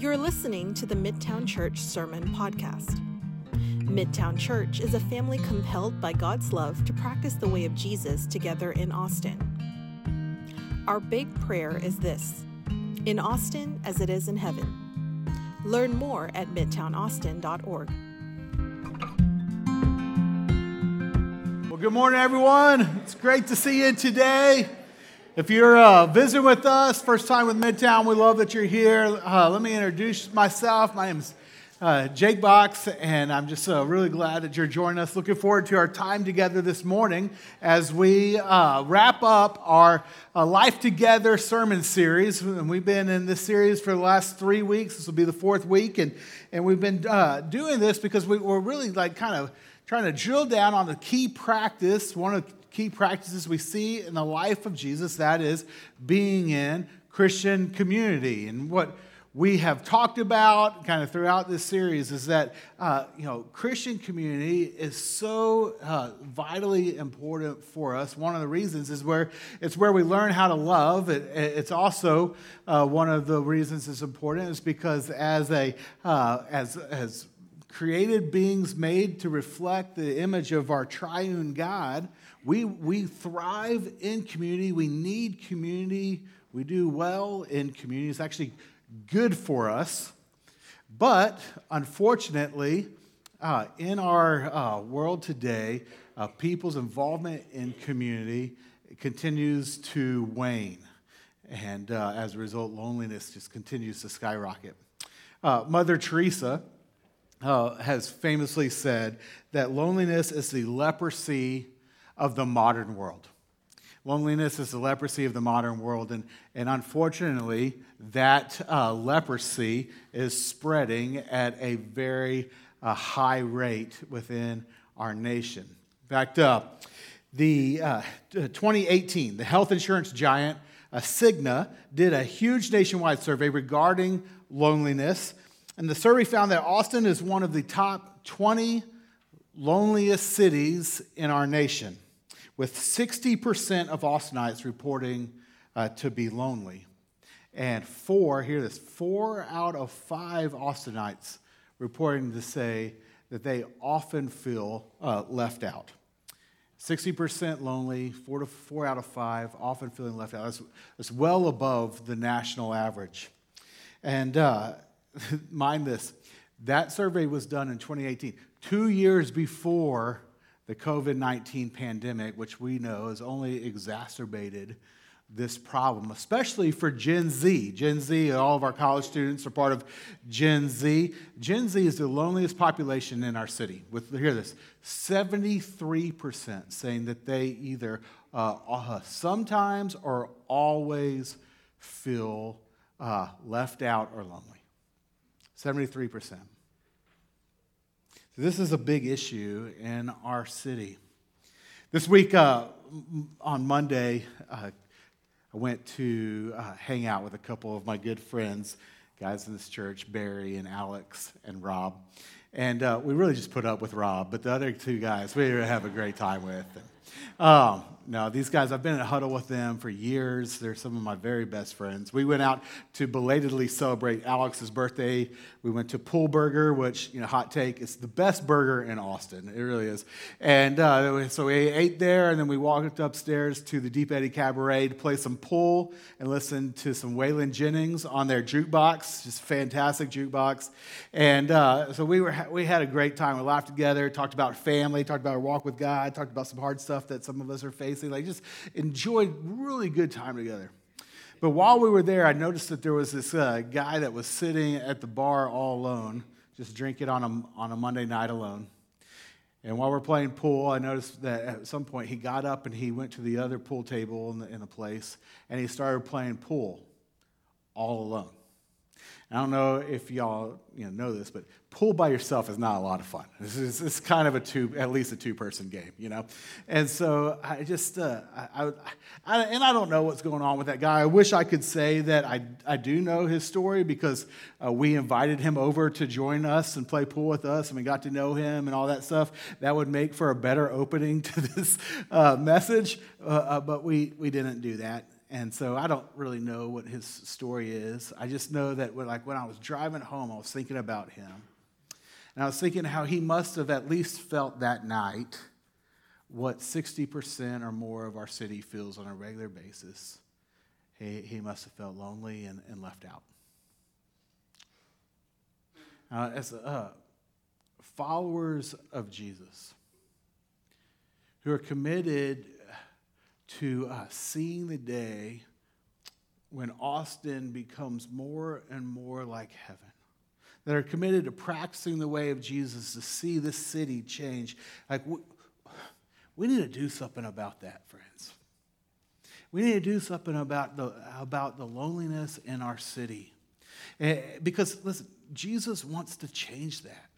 You're listening to the Midtown Church Sermon Podcast. Midtown Church is a family compelled by God's love to practice the way of Jesus together in Austin. Our big prayer is this in Austin as it is in heaven. Learn more at midtownaustin.org. Well, good morning, everyone. It's great to see you today. If you're uh, visiting with us, first time with Midtown, we love that you're here. Uh, let me introduce myself. My name is uh, Jake Box, and I'm just uh, really glad that you're joining us. Looking forward to our time together this morning as we uh, wrap up our uh, Life Together sermon series. And we've been in this series for the last three weeks. This will be the fourth week, and, and we've been doing this because we, we're really like kind of trying to drill down on the key practice, one of key practices we see in the life of Jesus that is, being in Christian community. And what we have talked about kind of throughout this series is that uh, you know christian community is so uh, vitally important for us one of the reasons is where it's where we learn how to love it, it's also uh, one of the reasons it's important is because as a uh, as as created beings made to reflect the image of our triune god we, we thrive in community. We need community. We do well in community. It's actually good for us. But unfortunately, uh, in our uh, world today, uh, people's involvement in community continues to wane. And uh, as a result, loneliness just continues to skyrocket. Uh, Mother Teresa uh, has famously said that loneliness is the leprosy of the modern world. Loneliness is the leprosy of the modern world, and, and unfortunately, that uh, leprosy is spreading at a very uh, high rate within our nation. In fact, uh, the uh, 2018, the health insurance giant uh, Cigna did a huge nationwide survey regarding loneliness, and the survey found that Austin is one of the top 20 loneliest cities in our nation with 60% of Austinites reporting uh, to be lonely. And four, hear this, four out of five Austinites reporting to say that they often feel uh, left out. 60% lonely, four, to, four out of five often feeling left out. That's, that's well above the national average. And uh, mind this that survey was done in 2018, two years before the COVID 19 pandemic, which we know has only exacerbated this problem, especially for Gen Z. Gen Z, all of our college students are part of Gen Z. Gen Z is the loneliest population in our city. With hear this, 73% saying that they either uh, uh, sometimes or always feel uh, left out or lonely. 73%. So This is a big issue in our city. This week uh, on Monday, uh, I went to uh, hang out with a couple of my good friends, guys in this church, Barry and Alex and Rob. And uh, we really just put up with Rob, but the other two guys we have a great time with. Um, no, these guys, I've been in a huddle with them for years. They're some of my very best friends. We went out to belatedly celebrate Alex's birthday. We went to Pool Burger, which, you know, hot take, it's the best burger in Austin. It really is. And uh, so we ate there, and then we walked upstairs to the Deep Eddy Cabaret to play some pool and listen to some Waylon Jennings on their jukebox, just fantastic jukebox. And uh, so we, were, we had a great time. We laughed together, talked about family, talked about our walk with God, talked about some hard stuff that some of us are facing like just enjoyed really good time together. But while we were there, I noticed that there was this uh, guy that was sitting at the bar all alone, just drinking on a, on a Monday night alone. And while we're playing pool, I noticed that at some point he got up and he went to the other pool table in the, in the place and he started playing pool all alone. I don't know if y'all you know, know this, but pool by yourself is not a lot of fun. It's, it's, it's kind of a two, at least a two-person game, you know. And so I just, uh, I, I, and I don't know what's going on with that guy. I wish I could say that I, I do know his story because uh, we invited him over to join us and play pool with us, and we got to know him and all that stuff. That would make for a better opening to this uh, message, uh, uh, but we we didn't do that. And so I don't really know what his story is. I just know that when, like when I was driving home, I was thinking about him. And I was thinking how he must have at least felt that night what 60% or more of our city feels on a regular basis. He, he must have felt lonely and, and left out. Uh, as uh, followers of Jesus who are committed to uh, seeing the day when Austin becomes more and more like heaven. That are committed to practicing the way of Jesus to see this city change. Like, we, we need to do something about that, friends. We need to do something about the, about the loneliness in our city. Eh, because, listen, Jesus wants to change that.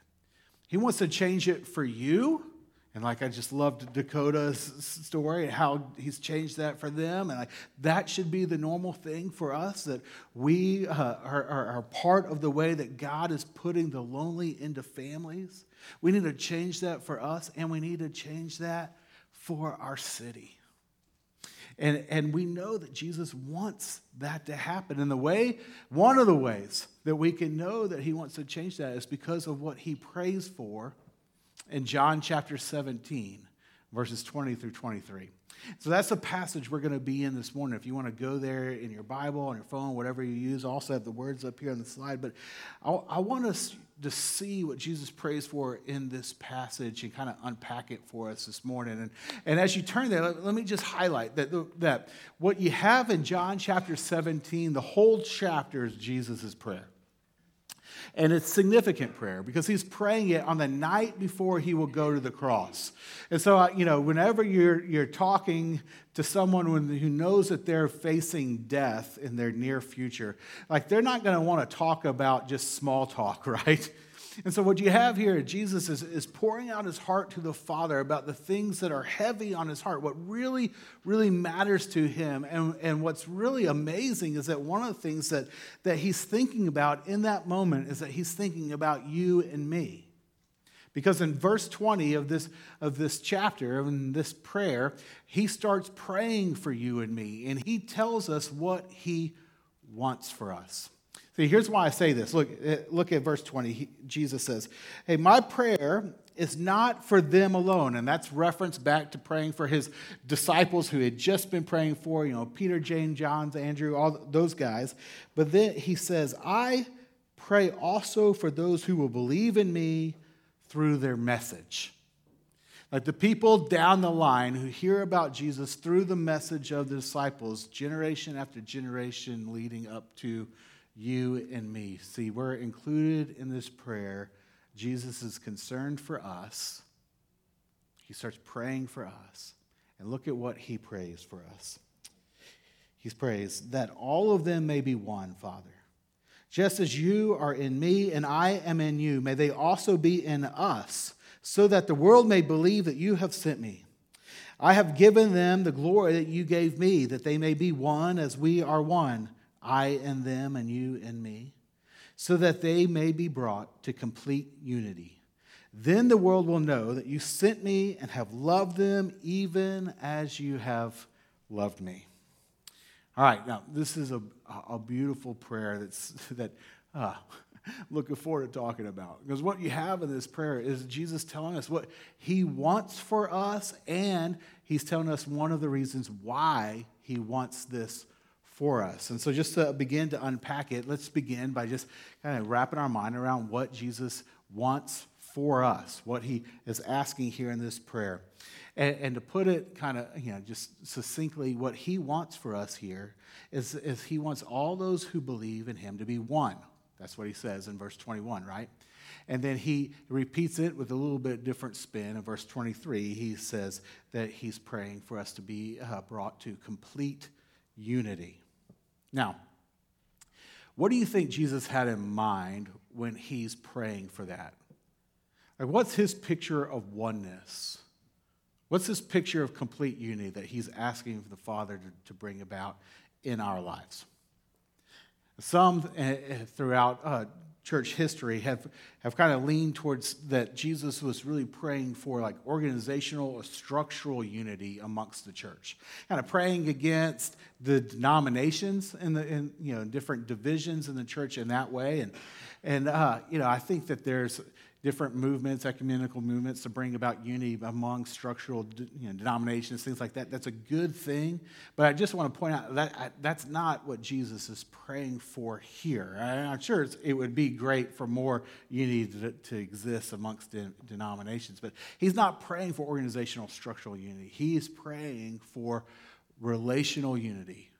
He wants to change it for you and like I just loved Dakota's story and how he's changed that for them. And like, that should be the normal thing for us that we uh, are, are, are part of the way that God is putting the lonely into families. We need to change that for us, and we need to change that for our city. And, and we know that Jesus wants that to happen. And the way, one of the ways that we can know that he wants to change that is because of what he prays for in John chapter 17, verses 20 through 23. So that's the passage we're going to be in this morning. If you want to go there in your Bible, on your phone, whatever you use, I also have the words up here on the slide. But I, I want us to see what Jesus prays for in this passage and kind of unpack it for us this morning. And, and as you turn there, let, let me just highlight that, that what you have in John chapter 17, the whole chapter is Jesus' prayer. And it's significant prayer because he's praying it on the night before he will go to the cross. And so, you know, whenever you're, you're talking to someone who knows that they're facing death in their near future, like they're not going to want to talk about just small talk, right? And so, what you have here, Jesus is, is pouring out his heart to the Father about the things that are heavy on his heart, what really, really matters to him. And, and what's really amazing is that one of the things that, that he's thinking about in that moment is that he's thinking about you and me. Because in verse 20 of this, of this chapter, in this prayer, he starts praying for you and me, and he tells us what he wants for us. See, here's why I say this. Look, eh, look at verse 20. He, Jesus says, Hey, my prayer is not for them alone. And that's reference back to praying for his disciples who had just been praying for, you know, Peter, James, John, Andrew, all those guys. But then he says, I pray also for those who will believe in me through their message. Like the people down the line who hear about Jesus through the message of the disciples, generation after generation leading up to you and me. See, we're included in this prayer. Jesus is concerned for us. He starts praying for us. And look at what he prays for us. He prays that all of them may be one, Father. Just as you are in me and I am in you, may they also be in us, so that the world may believe that you have sent me. I have given them the glory that you gave me, that they may be one as we are one I and them, and you and me, so that they may be brought to complete unity. Then the world will know that you sent me and have loved them even as you have loved me. All right, now this is a, a beautiful prayer that's that uh, looking forward to talking about. Because what you have in this prayer is Jesus telling us what he wants for us, and he's telling us one of the reasons why he wants this for us. And so, just to begin to unpack it, let's begin by just kind of wrapping our mind around what Jesus wants for us, what he is asking here in this prayer. And, and to put it kind of, you know, just succinctly, what he wants for us here is, is he wants all those who believe in him to be one. That's what he says in verse 21, right? And then he repeats it with a little bit different spin. In verse 23, he says that he's praying for us to be uh, brought to complete unity. Now, what do you think Jesus had in mind when he's praying for that? Like, what's his picture of oneness? What's his picture of complete unity that he's asking the Father to, to bring about in our lives? Some uh, throughout uh, church history have, have kind of leaned towards that Jesus was really praying for like organizational or structural unity amongst the church, kind of praying against the denominations in the in, you know different divisions in the church in that way, and and uh, you know I think that there's different movements, ecumenical movements, to bring about unity among structural you know, denominations, things like that. That's a good thing. But I just want to point out that that's not what Jesus is praying for here. I'm sure it would be great for more unity to, to exist amongst de- denominations, but he's not praying for organizational structural unity. He is praying for relational unity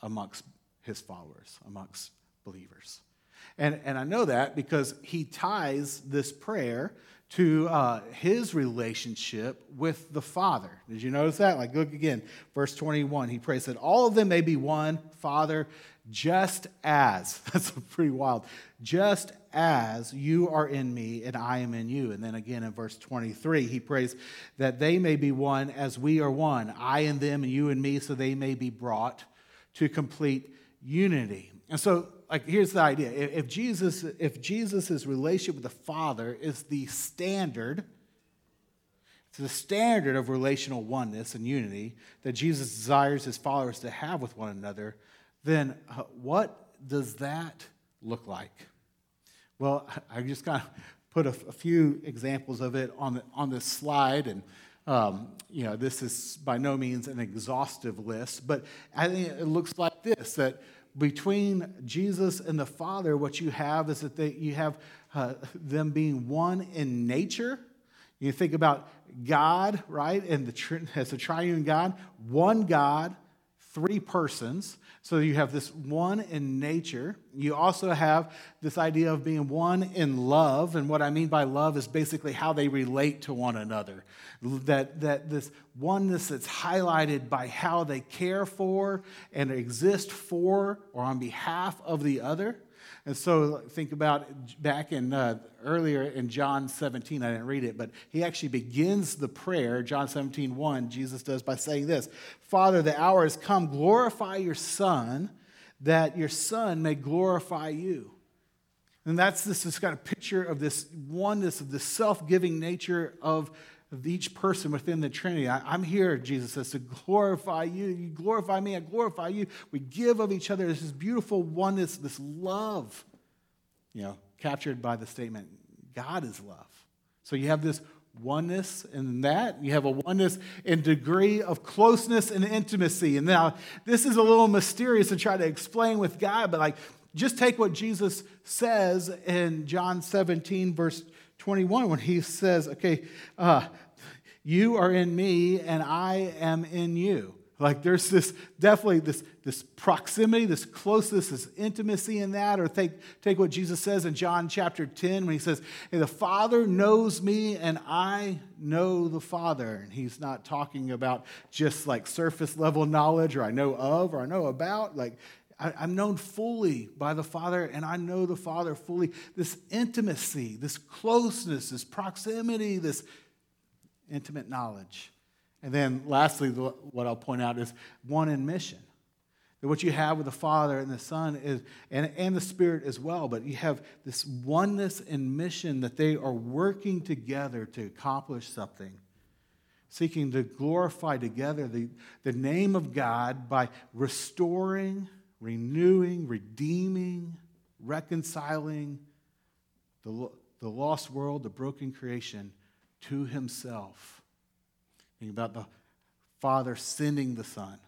amongst his followers, amongst believers. And, and I know that because he ties this prayer to uh, his relationship with the Father. Did you notice that? Like, look again, verse 21. He prays that all of them may be one, Father, just as, that's pretty wild, just as you are in me and I am in you. And then again in verse 23, he prays that they may be one as we are one, I and them and you and me, so they may be brought to complete unity. And so like here's the idea if jesus if Jesus's relationship with the father is the standard it's the standard of relational oneness and unity that jesus desires his followers to have with one another then uh, what does that look like well i just kind of put a, a few examples of it on, the, on this slide and um, you know this is by no means an exhaustive list but i think it looks like this that between Jesus and the Father, what you have is that they, you have uh, them being one in nature. You think about God, right, and the as a triune God, one God, three persons. So you have this one in nature. You also have this idea of being one in love. And what I mean by love is basically how they relate to one another. That, that this oneness that's highlighted by how they care for and exist for or on behalf of the other. And so think about back in uh, earlier in John 17, I didn't read it, but he actually begins the prayer, John 17, 1, Jesus does by saying this Father, the hour has come, glorify your Son, that your Son may glorify you. And that's this, this kind of picture of this oneness, of the self giving nature of of each person within the Trinity. I, am here, Jesus says, to glorify you. You glorify me, I glorify you. We give of each other this beautiful oneness, this love, you know, captured by the statement, God is love. So you have this oneness in that. You have a oneness in degree of closeness and intimacy. And now, this is a little mysterious to try to explain with God, but like, just take what Jesus says in John 17, verse 21 when he says, okay, uh, you are in me and I am in you. Like there's this definitely this, this proximity, this closeness, this intimacy in that. Or take, take what Jesus says in John chapter 10 when he says, hey, The Father knows me and I know the Father. And he's not talking about just like surface level knowledge or I know of or I know about. Like I, am known fully by the Father, and I know the Father fully. This intimacy, this closeness, this proximity, this intimate knowledge. And then, lastly, what I'll point out is one in mission. That what you have with the Father and the Son is, and, and the Spirit as well, but you have this oneness in mission that they are working together to accomplish something seeking to glorify together the, the name of God by restoring renewing, redeeming, reconciling the, the lost world, the broken creation to himself. Think about the Father sending the Son,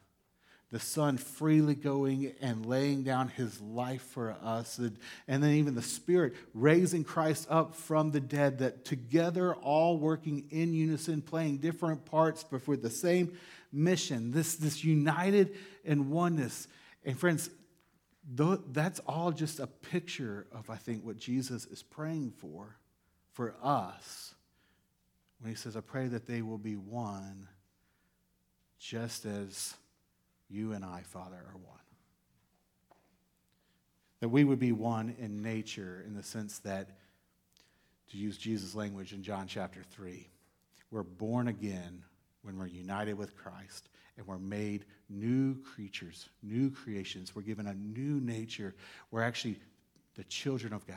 the Son freely going and laying down his life for us, and then even the Spirit raising Christ up from the dead, that together, all working in unison, playing different parts, but for the same mission, this, this united in oneness. And friends, that's all just a picture of, I think, what Jesus is praying for, for us. When he says, I pray that they will be one, just as you and I, Father, are one. That we would be one in nature in the sense that, to use Jesus' language in John chapter 3, we're born again when we're united with Christ and we're made new creatures, new creations. We're given a new nature. We're actually the children of God.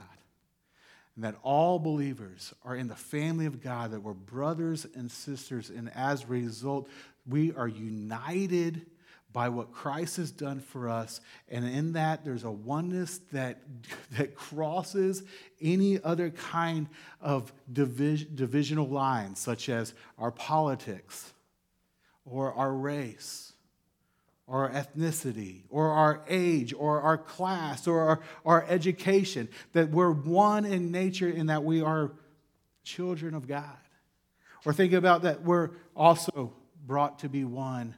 And that all believers are in the family of God, that we're brothers and sisters, and as a result, we are united by what Christ has done for us. And in that, there's a oneness that, that crosses any other kind of division, divisional lines, such as our politics or our race or our ethnicity or our age or our class or our, our education. That we're one in nature in that we are children of God. Or think about that we're also brought to be one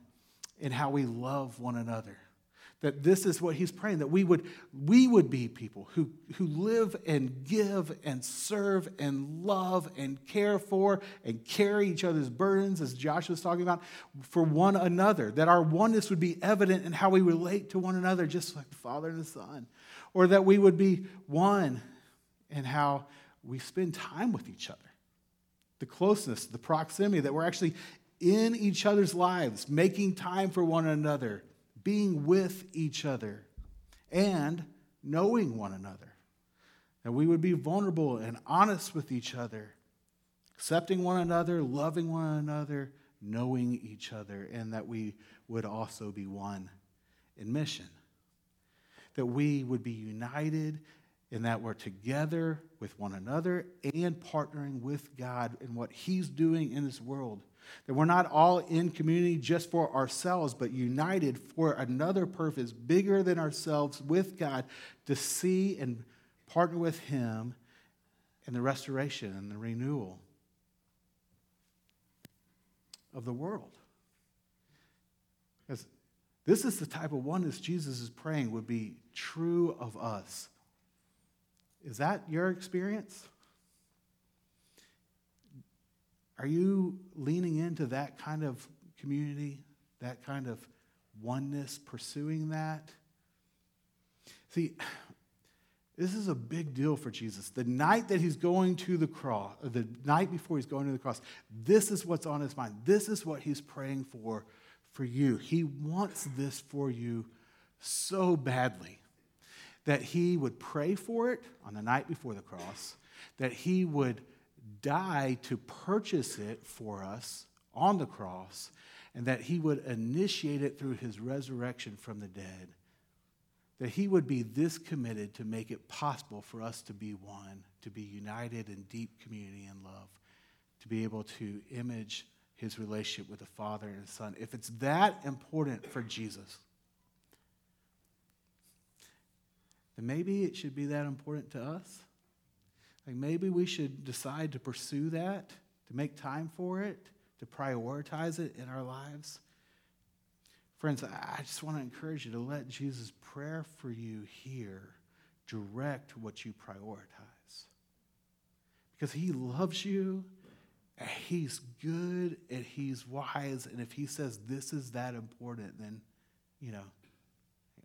in how we love one another. That this is what he's praying, that we would, we would be people who, who live and give and serve and love and care for and carry each other's burdens, as Josh was talking about, for one another. That our oneness would be evident in how we relate to one another, just like the Father and the Son. Or that we would be one in how we spend time with each other. The closeness, the proximity, that we're actually in each other's lives, making time for one another, being with each other, and knowing one another. That we would be vulnerable and honest with each other, accepting one another, loving one another, knowing each other, and that we would also be one in mission. That we would be united in that we're together with one another and partnering with God in what He's doing in this world that we're not all in community just for ourselves, but united for another purpose bigger than ourselves with God to see and partner with Him in the restoration and the renewal of the world. Because this is the type of oneness Jesus is praying would be true of us. Is that your experience? Are you leaning into that kind of community, that kind of oneness, pursuing that? See, this is a big deal for Jesus. The night that he's going to the cross, the night before he's going to the cross, this is what's on his mind. This is what he's praying for for you. He wants this for you so badly that he would pray for it on the night before the cross, that he would die to purchase it for us on the cross, and that he would initiate it through his resurrection from the dead. That he would be this committed to make it possible for us to be one, to be united in deep community and love, to be able to image his relationship with the Father and Son. If it's that important for Jesus, then maybe it should be that important to us. Like maybe we should decide to pursue that, to make time for it, to prioritize it in our lives. Friends, I just want to encourage you to let Jesus' prayer for you here direct what you prioritize. Because he loves you, and he's good, and he's wise, and if he says this is that important, then, you know,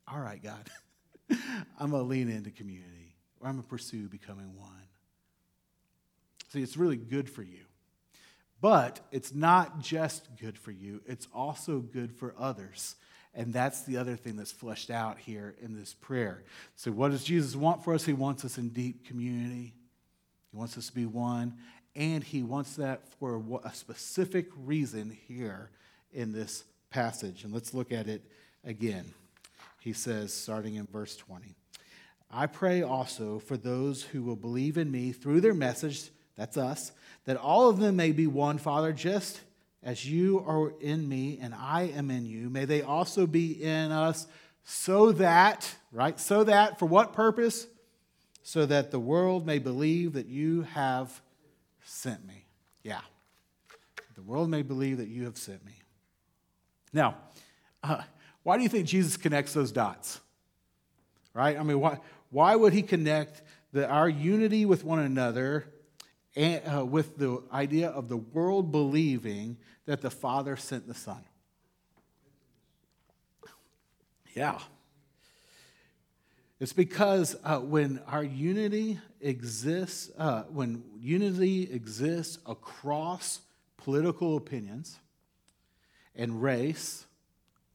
all right, God, I'm going to lean into community, or I'm going to pursue becoming one. See, it's really good for you. But it's not just good for you, it's also good for others. And that's the other thing that's fleshed out here in this prayer. So, what does Jesus want for us? He wants us in deep community, He wants us to be one, and He wants that for a specific reason here in this passage. And let's look at it again. He says, starting in verse 20, I pray also for those who will believe in me through their message that's us, that all of them may be one, Father, just as you are in me and I am in you. May they also be in us, so that, right? So that, for what purpose? So that the world may believe that you have sent me. Yeah. The world may believe that you have sent me. Now, uh, why do you think Jesus connects those dots? Right? I mean, why, why would he connect the, our unity with one another and, uh, with the idea of the world believing that the Father sent the Son. Yeah. It's because uh, when our unity exists, uh, when unity exists across political opinions and race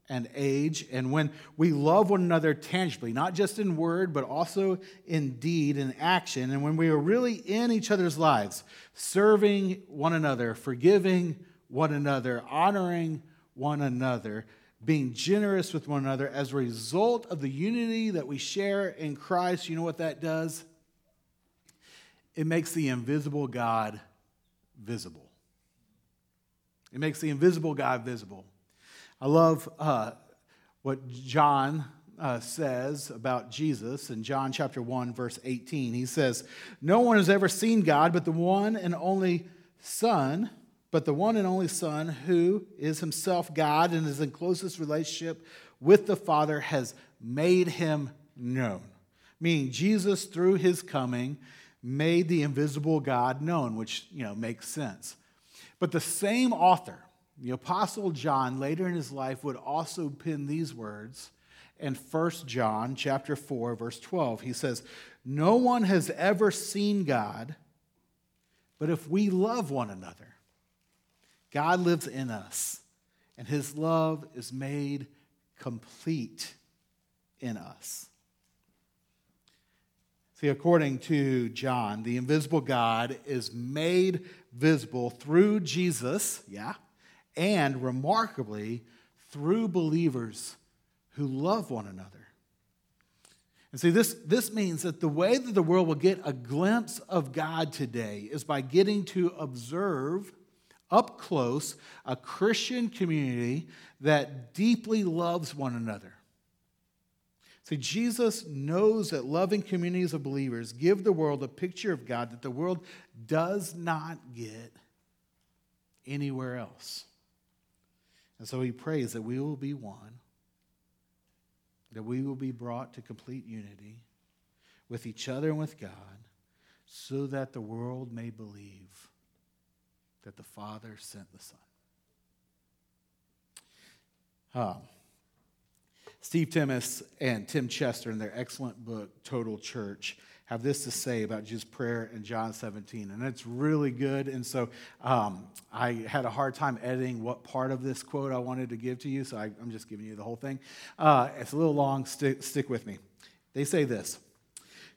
and age. And when we love one another tangibly, not just in word, but also in deed and action, and when we are really in each other's lives, serving one another, forgiving one another, honoring one another, being generous with one another as a result of the unity that we share in Christ, you know what that does? It makes the invisible God visible. It makes the invisible God visible. I love uh, what John uh, says about Jesus in John chapter 1, verse 18. He says, No one has ever seen God but the one and only Son, but the one and only Son, who is himself God and is in closest relationship with the Father, has made him known. Meaning, Jesus, through his coming, made the invisible God known, which you know makes sense. But the same author, the apostle John, later in his life would also pen these words in 1 John chapter 4 verse 12. He says, "No one has ever seen God, but if we love one another, God lives in us, and his love is made complete in us." See, according to John, the invisible God is made visible through Jesus, yeah, and remarkably, through believers who love one another. And see, this, this means that the way that the world will get a glimpse of God today is by getting to observe up close a Christian community that deeply loves one another See, Jesus knows that loving communities of believers give the world a picture of God that the world does not get anywhere else. And so he prays that we will be one, that we will be brought to complete unity with each other and with God, so that the world may believe that the Father sent the Son. Um, Steve Timmis and Tim Chester, in their excellent book, Total Church, have this to say about Jesus' prayer in John 17. And it's really good. And so um, I had a hard time editing what part of this quote I wanted to give to you. So I, am just giving you the whole thing. Uh, it's a little long. Stick, stick with me. They say this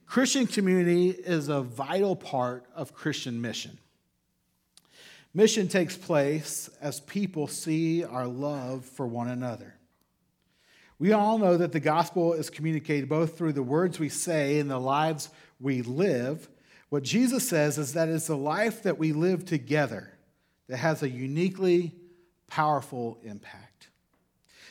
Christian community is a vital part of Christian mission. Mission takes place as people see our love for one another. We all know that the gospel is communicated both through the words we say and the lives we live. What Jesus says is that it's the life that we live together that has a uniquely powerful impact.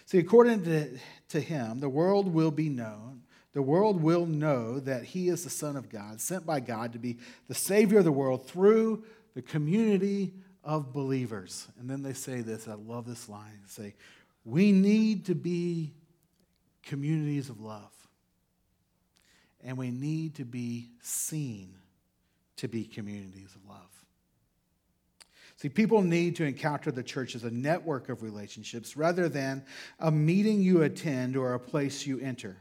See, according to, to him, the world will be known. The world will know that he is the Son of God, sent by God to be the Savior of the world through the community of believers. And then they say this I love this line. They say, We need to be communities of love. And we need to be seen to be communities of love. See, people need to encounter the church as a network of relationships rather than a meeting you attend or a place you enter.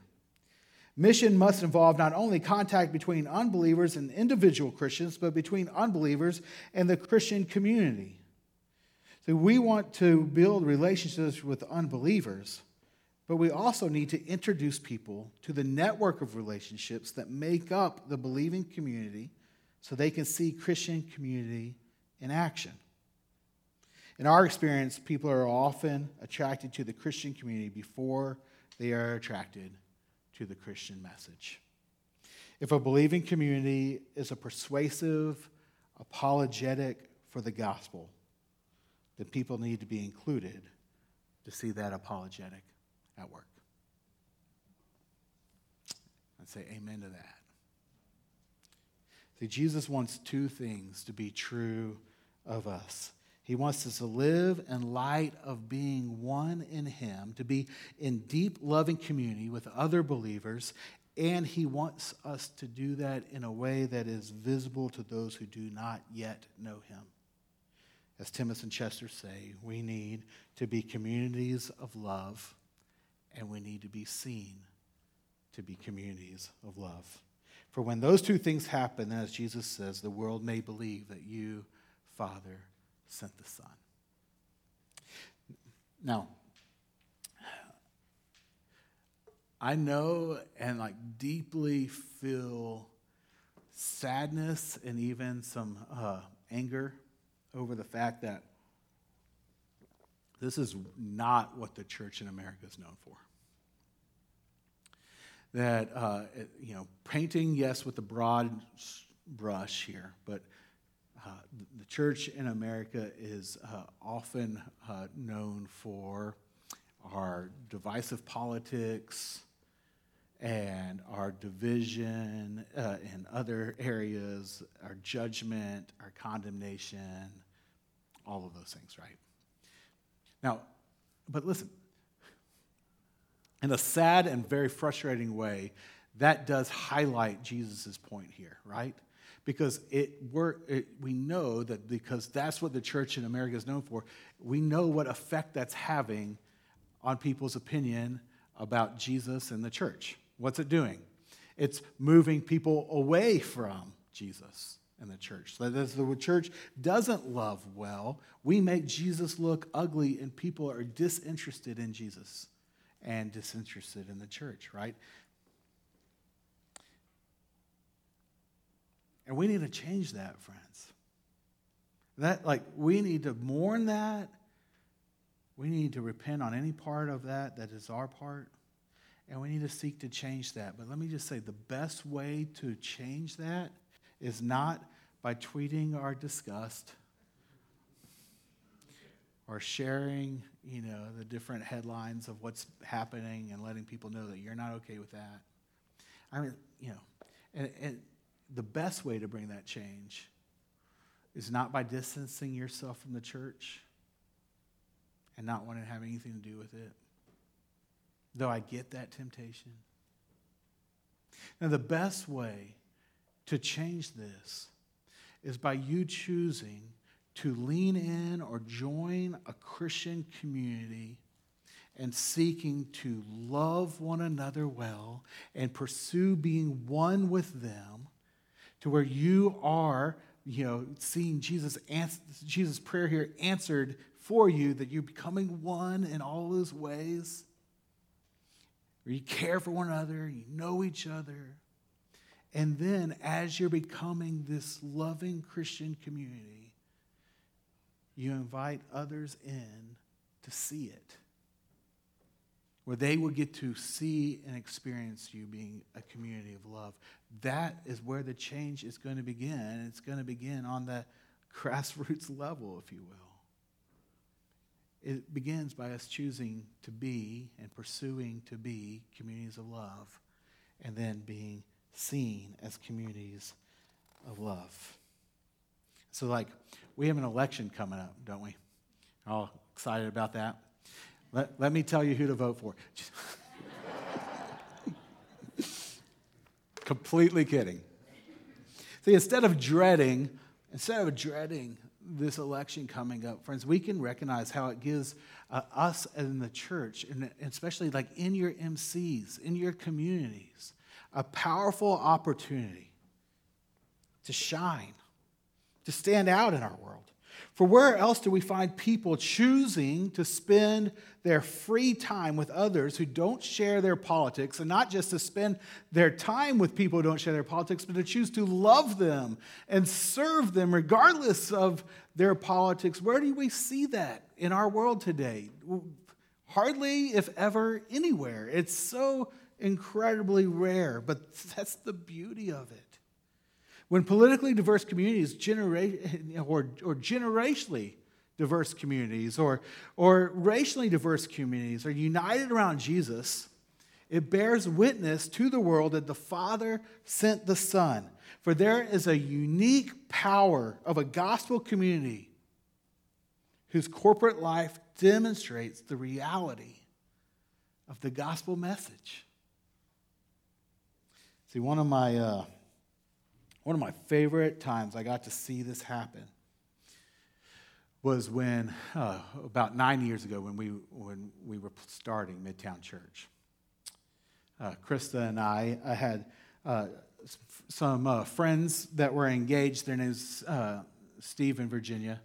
Mission must involve not only contact between unbelievers and individual Christians, but between unbelievers and the Christian community. So we want to build relationships with unbelievers but we also need to introduce people to the network of relationships that make up the believing community so they can see Christian community in action. In our experience, people are often attracted to the Christian community before they are attracted to the Christian message. If a believing community is a persuasive, apologetic for the gospel, then people need to be included to see that apologetic at work. I'd say amen to that. See, Jesus wants two things to be true of us. He wants us to live in light of being one in Him, to be in deep, loving community with other believers, and He wants us to do that in a way that is visible to those who do not yet know Him. As Timmis and Chester say, we need to be communities of love and we need to be seen to be communities of love. For when those two things happen, as Jesus says, the world may believe that you, Father, sent the Son. Now, I know and like deeply feel sadness and even some uh, anger over the fact that this is not what the church in America is known for. That, uh, you know, painting, yes, with a broad brush here, but uh, the church in America is uh, often uh, known for our divisive politics and our division uh, in other areas, our judgment, our condemnation, all of those things, right? Now, but listen, in a sad and very frustrating way, that does highlight Jesus' point here, right? Because it, we're, it, we know that because that's what the church in America is known for, we know what effect that's having on people's opinion about Jesus and the church. What's it doing? It's moving people away from Jesus in the church. So as the church doesn't love well, we make Jesus look ugly and people are disinterested in Jesus and disinterested in the church, right? And we need to change that, friends. That like we need to mourn that. We need to repent on any part of that that is our part. And we need to seek to change that. But let me just say the best way to change that is not by tweeting our disgust or sharing, you know, the different headlines of what's happening and letting people know that you're not okay with that. I mean, you know, and, and the best way to bring that change is not by distancing yourself from the church and not wanting to have anything to do with it. Though I get that temptation. Now, the best way to change this is by you choosing to lean in or join a Christian community and seeking to love one another well and pursue being one with them to where you are, you know, seeing Jesus, Jesus' prayer here answered for you, that you're becoming one in all those ways, where you care for one another, you know each other, and then as you're becoming this loving Christian community, you invite others in to see it. Where they will get to see and experience you being a community of love. That is where the change is going to begin. It's going to begin on the grassroots level, if you will. It begins by us choosing to be and pursuing to be communities of love, and then being seen as communities of love. So, like, we have an election coming up, don't we? All excited about that? Let, let me tell you who to vote for. Completely kidding. See, instead of dreading, instead of dreading this election coming up, friends, we can recognize how it gives uh, us in the church, and especially like in your MCs, in your communities, a powerful opportunity to shine, to stand out in our world. For where else do we find people choosing to spend their free time with others who don't share their politics, and not just to spend their time with people who don't share their politics, but to choose to love them and serve them regardless of their politics? Where do we see that in our world today? Hardly, if ever, anywhere. It's so incredibly rare, but that's the beauty of it. When politically diverse communities generate, or, or generationally diverse communities or, or racially diverse communities are united around Jesus, it bears witness to the world that the Father sent the Son. For there is a unique power of a gospel community whose corporate life demonstrates the reality of the gospel message. See, one of my, uh, one of my favorite times I got to see this happen was when, uh, about nine years ago, when we, when we were starting Midtown Church. Uh, Krista and I, I had uh, some uh, friends that were engaged. Their name's uh, Steve and Virginia.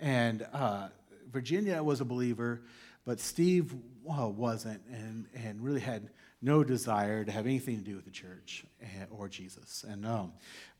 And uh, Virginia was a believer, but Steve wasn't and, and really had no desire to have anything to do with the church eh, or Jesus. And um,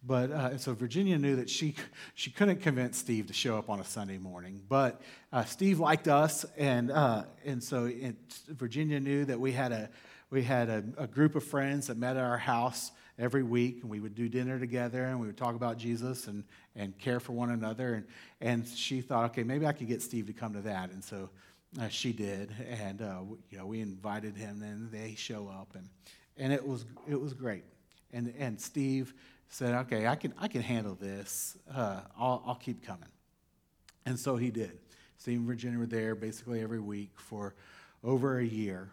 but uh, so Virginia knew that she she couldn't convince Steve to show up on a Sunday morning. But uh, Steve liked us, and uh, and so it, Virginia knew that we had a we had a, a, group of friends that met at our house every week, and we would do dinner together, and we would talk about Jesus and and care for one another. And and she thought, okay, maybe I could get Steve to come to that. And so uh, she did, and uh, you know we invited him, and they show up, and and it was it was great. And and Steve said, okay, I can I can handle this. Uh, I'll I'll keep coming. And so he did. Steve and Virginia were there basically every week for over a year,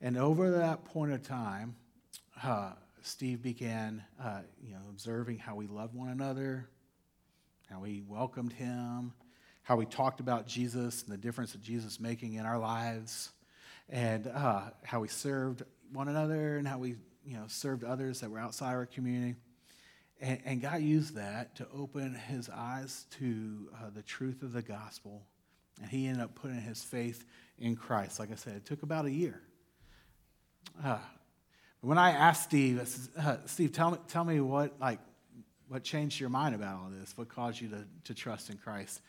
and over that point of time, uh, Steve began uh, you know observing how we loved one another, how we welcomed him how we talked about Jesus and the difference that Jesus is making in our lives, and uh, how we served one another and how we you know served others that were outside our community. And, and God used that to open his eyes to uh, the truth of the gospel, and he ended up putting his faith in Christ. Like I said, it took about a year. Uh, when I asked Steve, I said, uh, Steve, tell me, tell me what like what changed your mind about all this? What caused you to, to trust in Christ?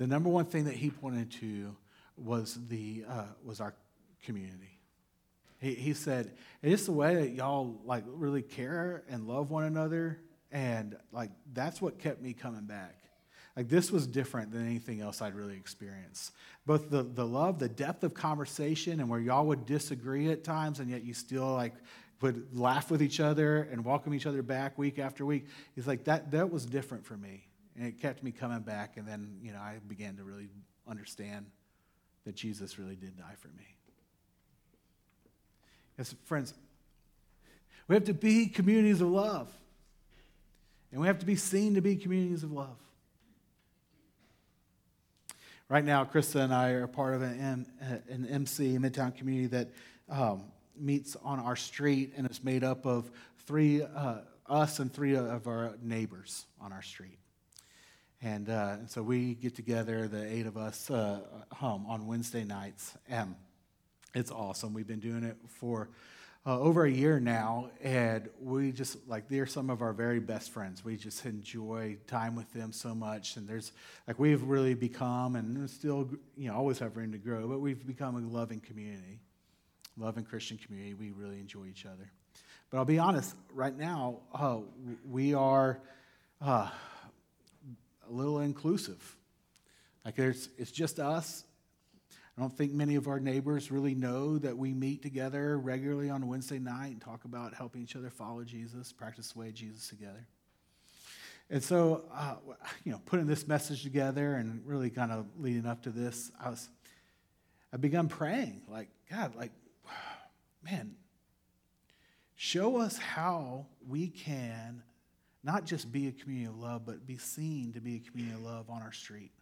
The number one thing that he pointed to was, the, uh, was our community. He, he said, it's the way that y'all like really care and love one another. And like, that's what kept me coming back. Like, this was different than anything else I'd really experienced. Both the, the love, the depth of conversation, and where y'all would disagree at times, and yet you still like would laugh with each other and welcome each other back week after week. He's like, that, that was different for me. And it kept me coming back. And then, you know, I began to really understand that Jesus really did die for me. Yes, friends, we have to be communities of love. And we have to be seen to be communities of love. Right now, Krista and I are part of an, M, an MC, Midtown community that um, meets on our street and is made up of three, uh, us and three of our neighbors on our street. And, uh, and so we get together, the eight of us, uh, home on Wednesday nights. And it's awesome. We've been doing it for uh, over a year now. And we just, like, they're some of our very best friends. We just enjoy time with them so much. And there's, like, we've really become, and still, you know, always have room to grow, but we've become a loving community, loving Christian community. We really enjoy each other. But I'll be honest, right now, uh, we are uh, a little inclusive. Like it's just us. I don't think many of our neighbors really know that we meet together regularly on Wednesday night and talk about helping each other follow Jesus, practice the way Jesus together. And so, uh, you know, putting this message together and really kind of leading up to this, I was, I begun praying, like, God, like, man, show us how we can not just be a community of love, but be seen to be a community of love on our street.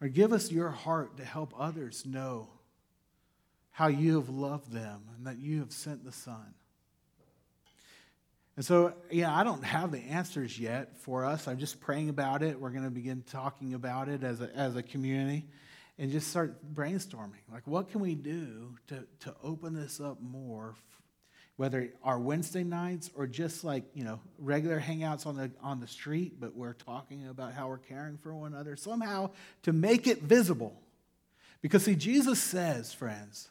Or give us your heart to help others know how you have loved them and that you have sent the Son. And so, yeah, I don't have the answers yet for us. I'm just praying about it. We're going to begin talking about it as a, as a community and just start brainstorming. Like, what can we do to, to open this up more whether our Wednesday nights or just like, you know, regular hangouts on the, on the street, but we're talking about how we're caring for one another, somehow to make it visible. Because, see, Jesus says, friends,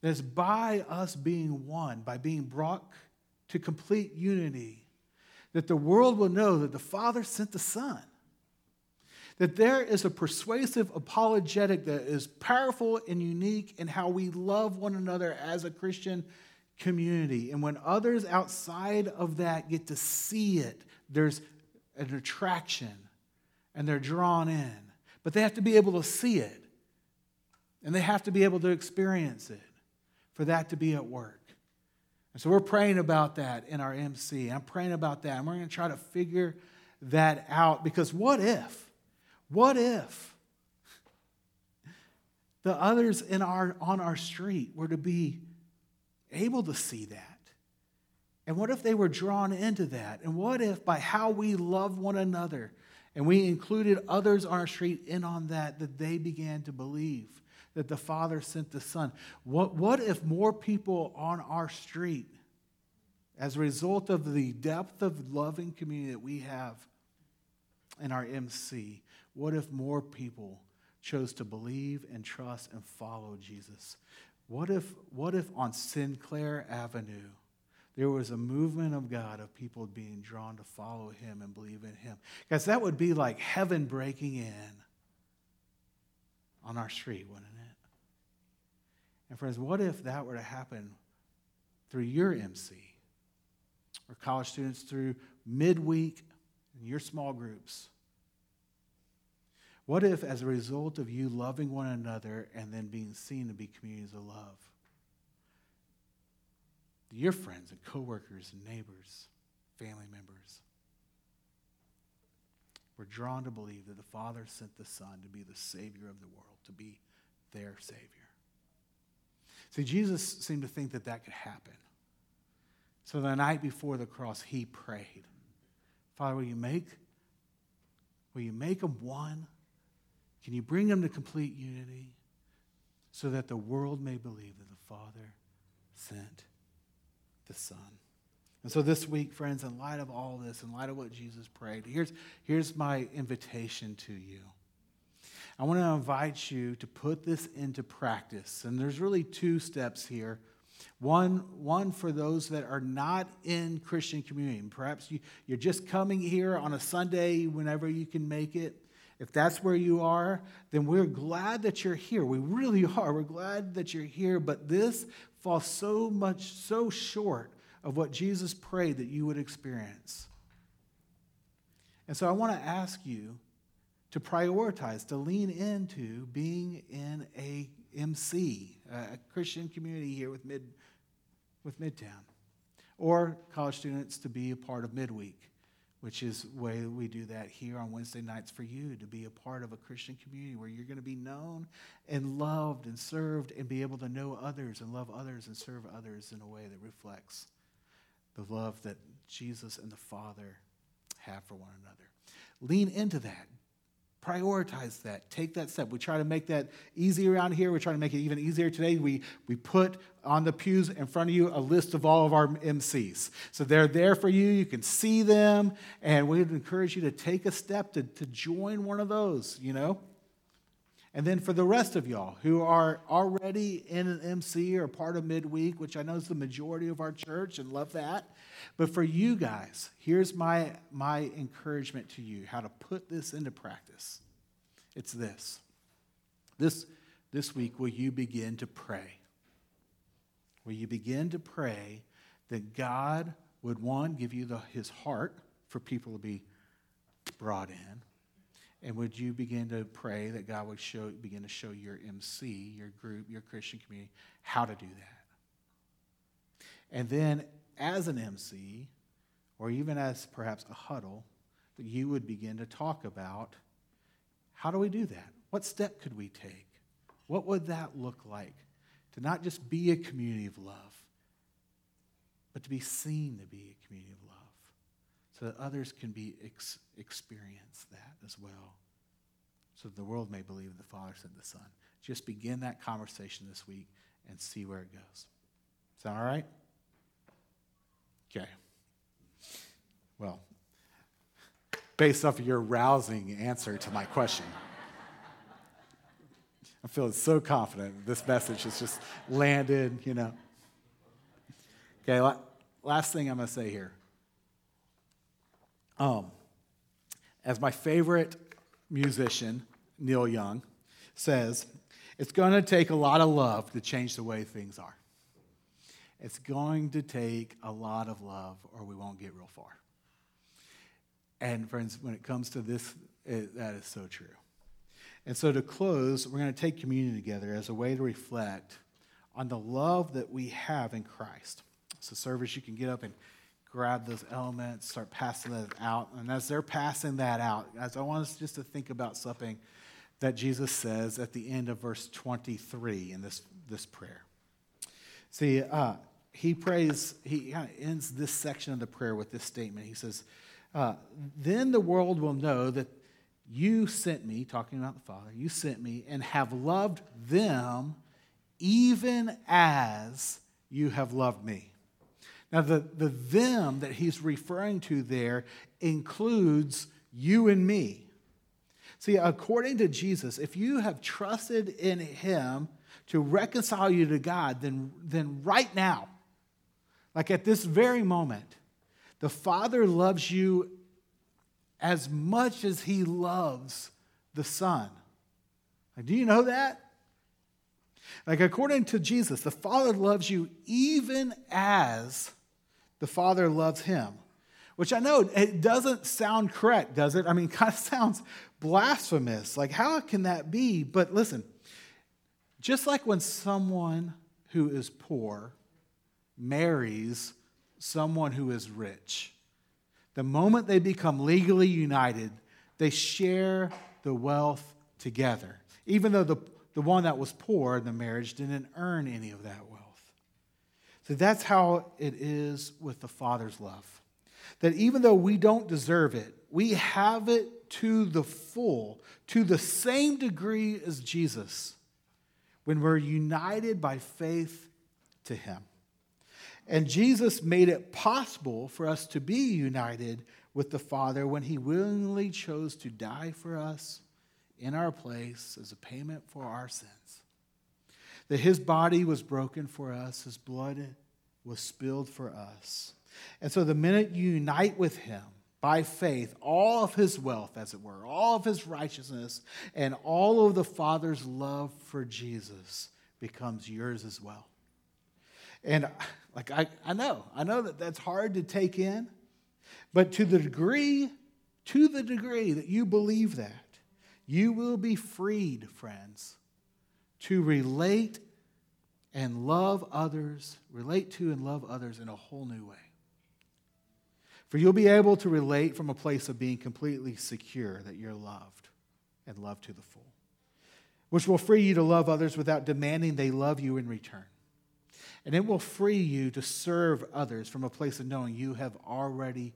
that it's by us being one, by being brought to complete unity, that the world will know that the Father sent the Son that there is a persuasive apologetic that is powerful and unique in how we love one another as a Christian community. And when others outside of that get to see it, there's an attraction and they're drawn in. But they have to be able to see it and they have to be able to experience it for that to be at work. And so we're praying about that in our MC. I'm praying about that. And we're going to try to figure that out because what if? What if the others in our, on our street were to be able to see that? And what if they were drawn into that? And what if by how we love one another and we included others on our street in on that, that they began to believe that the Father sent the Son? What, what if more people on our street, as a result of the depth of loving community that we have in our MC, what if more people chose to believe and trust and follow Jesus? What if, what if on Sinclair Avenue, there was a movement of God of people being drawn to follow him and believe in him? Guys, that would be like heaven breaking in on our street, wouldn't it? And friends, what if that were to happen through your MC or college students through midweek in your small groups? What if, as a result of you loving one another and then being seen to be communities of love, your friends and coworkers and neighbors, family members, were drawn to believe that the Father sent the Son to be the Savior of the world, to be their Savior? See, Jesus seemed to think that that could happen. So the night before the cross, he prayed, Father, will you make, will you make them one? Can you bring them to complete unity so that the world may believe that the Father sent the Son? And so this week, friends, in light of all this, in light of what Jesus prayed, here's, here's my invitation to you. I want to invite you to put this into practice. And there's really two steps here. One, one for those that are not in Christian community. Perhaps you, you're just coming here on a Sunday whenever you can make it. If that's where you are, then we're glad that you're here. We really are. We're glad that you're here, but this falls so much, so short of what Jesus prayed that you would experience. And so I want to ask you to prioritize, to lean into being in a MC, a Christian community here with, Mid, with Midtown, or college students to be a part of Midweek which is the way we do that here on Wednesday nights for you to be a part of a Christian community where you're going to be known and loved and served and be able to know others and love others and serve others in a way that reflects the love that Jesus and the Father have for one another. Lean into that. Prioritize that. Take that step. We try to make that easy around here. We try to make it even easier today. We, we put on the pews in front of you a list of all of our MCs. So they're there for you. You can see them. And we would encourage you to take a step to, to join one of those, you know? And then for the rest of y'all who are already in an MC or part of midweek, which I know is the majority of our church and love that. But for you guys, here's my, my encouragement to you how to put this into practice. It's this. This, this week, will you begin to pray? Will you begin to pray that God would, one, give you the, his heart for people to be brought in? And would you begin to pray that God would show, begin to show your MC, your group, your Christian community, how to do that? And then as an MC, or even as perhaps a huddle, that you would begin to talk about how do we do that? What step could we take? What would that look like? To not just be a community of love, but to be seen to be a community of love so that others can be ex- experience that as well so that the world may believe the father sent the son just begin that conversation this week and see where it goes sound all right Okay. Well, based off of your rousing answer to my question, I'm feeling so confident this message has just landed, you know. Okay, last thing I'm going to say here. Um, as my favorite musician, Neil Young, says, it's going to take a lot of love to change the way things are. It's going to take a lot of love or we won't get real far. And friends, when it comes to this, it, that is so true. And so to close, we're going to take communion together as a way to reflect on the love that we have in Christ. So, service, you can get up and grab those elements, start passing that out. And as they're passing that out, as I want us just to think about something that Jesus says at the end of verse 23 in this, this prayer. See, uh, he prays, he ends this section of the prayer with this statement. He says, uh, Then the world will know that You sent me, talking about the Father, you sent me and have loved them even as you have loved me. Now, the, the them that he's referring to there includes you and me. See, according to Jesus, if you have trusted in him to reconcile you to God, then, then right now, like at this very moment, the Father loves you as much as he loves the Son. Like, do you know that? Like, according to Jesus, the Father loves you even as the Father loves him. Which I know it doesn't sound correct, does it? I mean, it kind of sounds blasphemous. Like, how can that be? But listen, just like when someone who is poor marries someone who is rich, the moment they become legally united, they share the wealth together. Even though the, the one that was poor in the marriage didn't earn any of that wealth. So that's how it is with the Father's love. That even though we don't deserve it, we have it to the full, to the same degree as Jesus, when we're united by faith to Him. And Jesus made it possible for us to be united with the Father when He willingly chose to die for us in our place as a payment for our sins. That His body was broken for us, His blood was spilled for us. And so the minute you unite with Him, by faith, all of his wealth, as it were, all of his righteousness, and all of the Father's love for Jesus becomes yours as well. And like I, I know, I know that that's hard to take in, but to the degree, to the degree that you believe that, you will be freed, friends, to relate and love others, relate to and love others in a whole new way. For you'll be able to relate from a place of being completely secure that you're loved and loved to the full, which will free you to love others without demanding they love you in return. And it will free you to serve others from a place of knowing you have already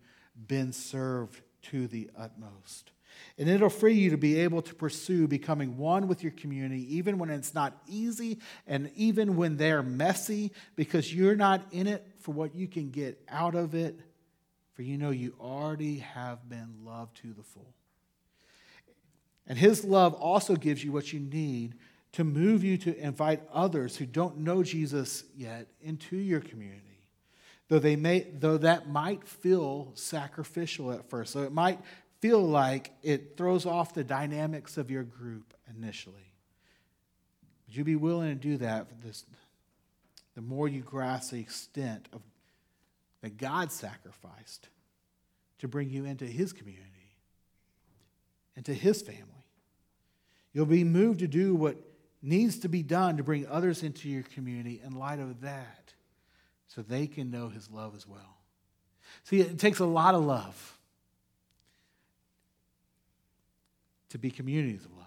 been served to the utmost. And it'll free you to be able to pursue becoming one with your community, even when it's not easy and even when they're messy, because you're not in it for what you can get out of it, for you know you already have been loved to the full. And His love also gives you what you need to move you to invite others who don't know Jesus yet into your community. Though, they may, though that might feel sacrificial at first. So it might feel like it throws off the dynamics of your group initially. Would you be willing to do that this? The more you grasp the extent of that God sacrificed to bring you into his community, into his family. You'll be moved to do what needs to be done to bring others into your community in light of that so they can know his love as well. See, it takes a lot of love to be communities of love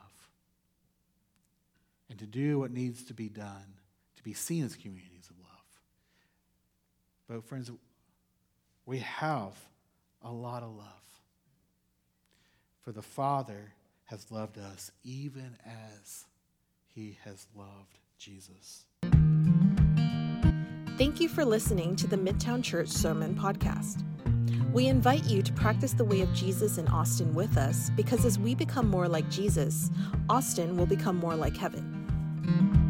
and to do what needs to be done to be seen as communities of love. But, friends, we have a lot of love. For the Father has loved us even as he has loved Jesus. Thank you for listening to the Midtown Church Sermon Podcast. We invite you to practice the way of Jesus in Austin with us because as we become more like Jesus, Austin will become more like heaven.